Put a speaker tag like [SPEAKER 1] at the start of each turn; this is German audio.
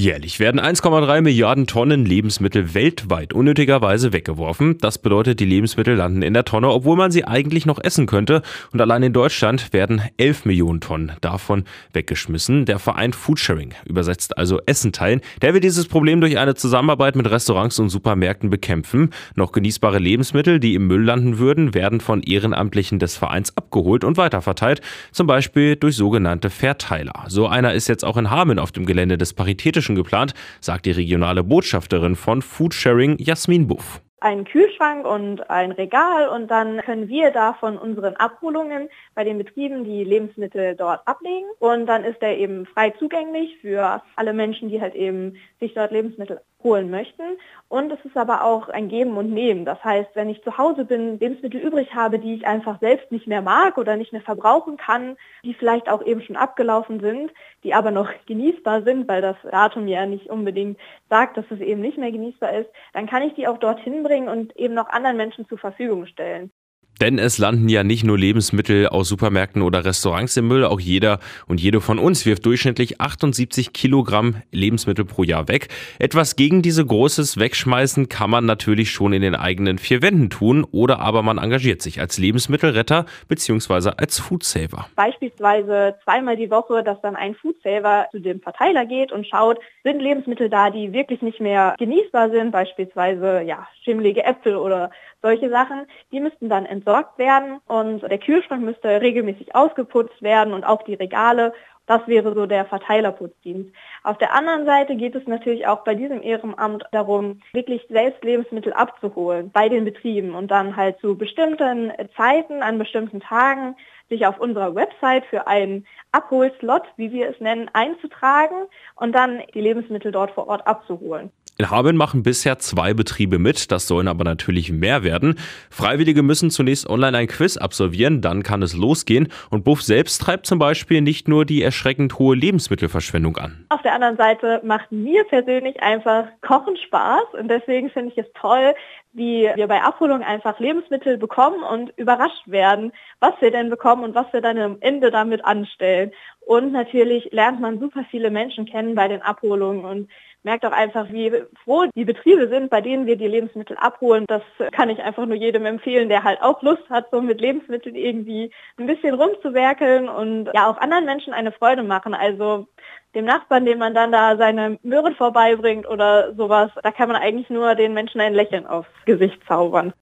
[SPEAKER 1] Jährlich werden 1,3 Milliarden Tonnen Lebensmittel weltweit unnötigerweise weggeworfen. Das bedeutet, die Lebensmittel landen in der Tonne, obwohl man sie eigentlich noch essen könnte. Und allein in Deutschland werden 11 Millionen Tonnen davon weggeschmissen. Der Verein Foodsharing übersetzt also Essen teilen. Der will dieses Problem durch eine Zusammenarbeit mit Restaurants und Supermärkten bekämpfen. Noch genießbare Lebensmittel, die im Müll landen würden, werden von Ehrenamtlichen des Vereins abgeholt und weiterverteilt. Zum Beispiel durch sogenannte Verteiler. So einer ist jetzt auch in Hameln auf dem Gelände des Paritätischen Menschen geplant, sagt die regionale Botschafterin von Foodsharing Jasmin Buff
[SPEAKER 2] einen Kühlschrank und ein Regal und dann können wir da von unseren Abholungen bei den Betrieben die Lebensmittel dort ablegen und dann ist der eben frei zugänglich für alle Menschen, die halt eben sich dort Lebensmittel holen möchten. Und es ist aber auch ein Geben und Nehmen. Das heißt, wenn ich zu Hause bin, Lebensmittel übrig habe, die ich einfach selbst nicht mehr mag oder nicht mehr verbrauchen kann, die vielleicht auch eben schon abgelaufen sind, die aber noch genießbar sind, weil das Datum ja nicht unbedingt sagt, dass es eben nicht mehr genießbar ist, dann kann ich die auch dorthin bringen und eben noch anderen Menschen zur Verfügung stellen.
[SPEAKER 1] Denn es landen ja nicht nur Lebensmittel aus Supermärkten oder Restaurants im Müll, auch jeder und jede von uns wirft durchschnittlich 78 Kilogramm Lebensmittel pro Jahr weg. Etwas gegen diese großes Wegschmeißen kann man natürlich schon in den eigenen vier Wänden tun oder aber man engagiert sich als Lebensmittelretter bzw. als Foodsaver.
[SPEAKER 2] Beispielsweise zweimal die Woche, dass dann ein Foodsaver zu dem Verteiler geht und schaut, sind Lebensmittel da, die wirklich nicht mehr genießbar sind, beispielsweise ja, schimmelige Äpfel oder solche Sachen, die müssten dann entsorgt werden und der Kühlschrank müsste regelmäßig ausgeputzt werden und auch die Regale. Das wäre so der Verteilerputzdienst. Auf der anderen Seite geht es natürlich auch bei diesem Ehrenamt darum, wirklich selbst Lebensmittel abzuholen bei den Betrieben und dann halt zu bestimmten Zeiten, an bestimmten Tagen sich auf unserer Website für einen Abholslot, wie wir es nennen, einzutragen und dann die Lebensmittel dort vor Ort abzuholen.
[SPEAKER 1] In Hameln machen bisher zwei Betriebe mit, das sollen aber natürlich mehr werden. Freiwillige müssen zunächst online ein Quiz absolvieren, dann kann es losgehen. Und Buff selbst treibt zum Beispiel nicht nur die erschreckend hohe Lebensmittelverschwendung an.
[SPEAKER 2] Auf der anderen Seite macht mir persönlich einfach Kochen Spaß und deswegen finde ich es toll, wie wir bei Abholung einfach Lebensmittel bekommen und überrascht werden, was wir denn bekommen und was wir dann am Ende damit anstellen. Und natürlich lernt man super viele Menschen kennen bei den Abholungen und merkt auch einfach, wie froh die Betriebe sind, bei denen wir die Lebensmittel abholen. Das kann ich einfach nur jedem empfehlen, der halt auch Lust hat, so mit Lebensmitteln irgendwie ein bisschen rumzuwerkeln und ja auch anderen Menschen eine Freude machen. Also dem Nachbarn, dem man dann da seine Möhren vorbeibringt oder sowas, da kann man eigentlich nur den Menschen ein Lächeln aufs Gesicht zaubern.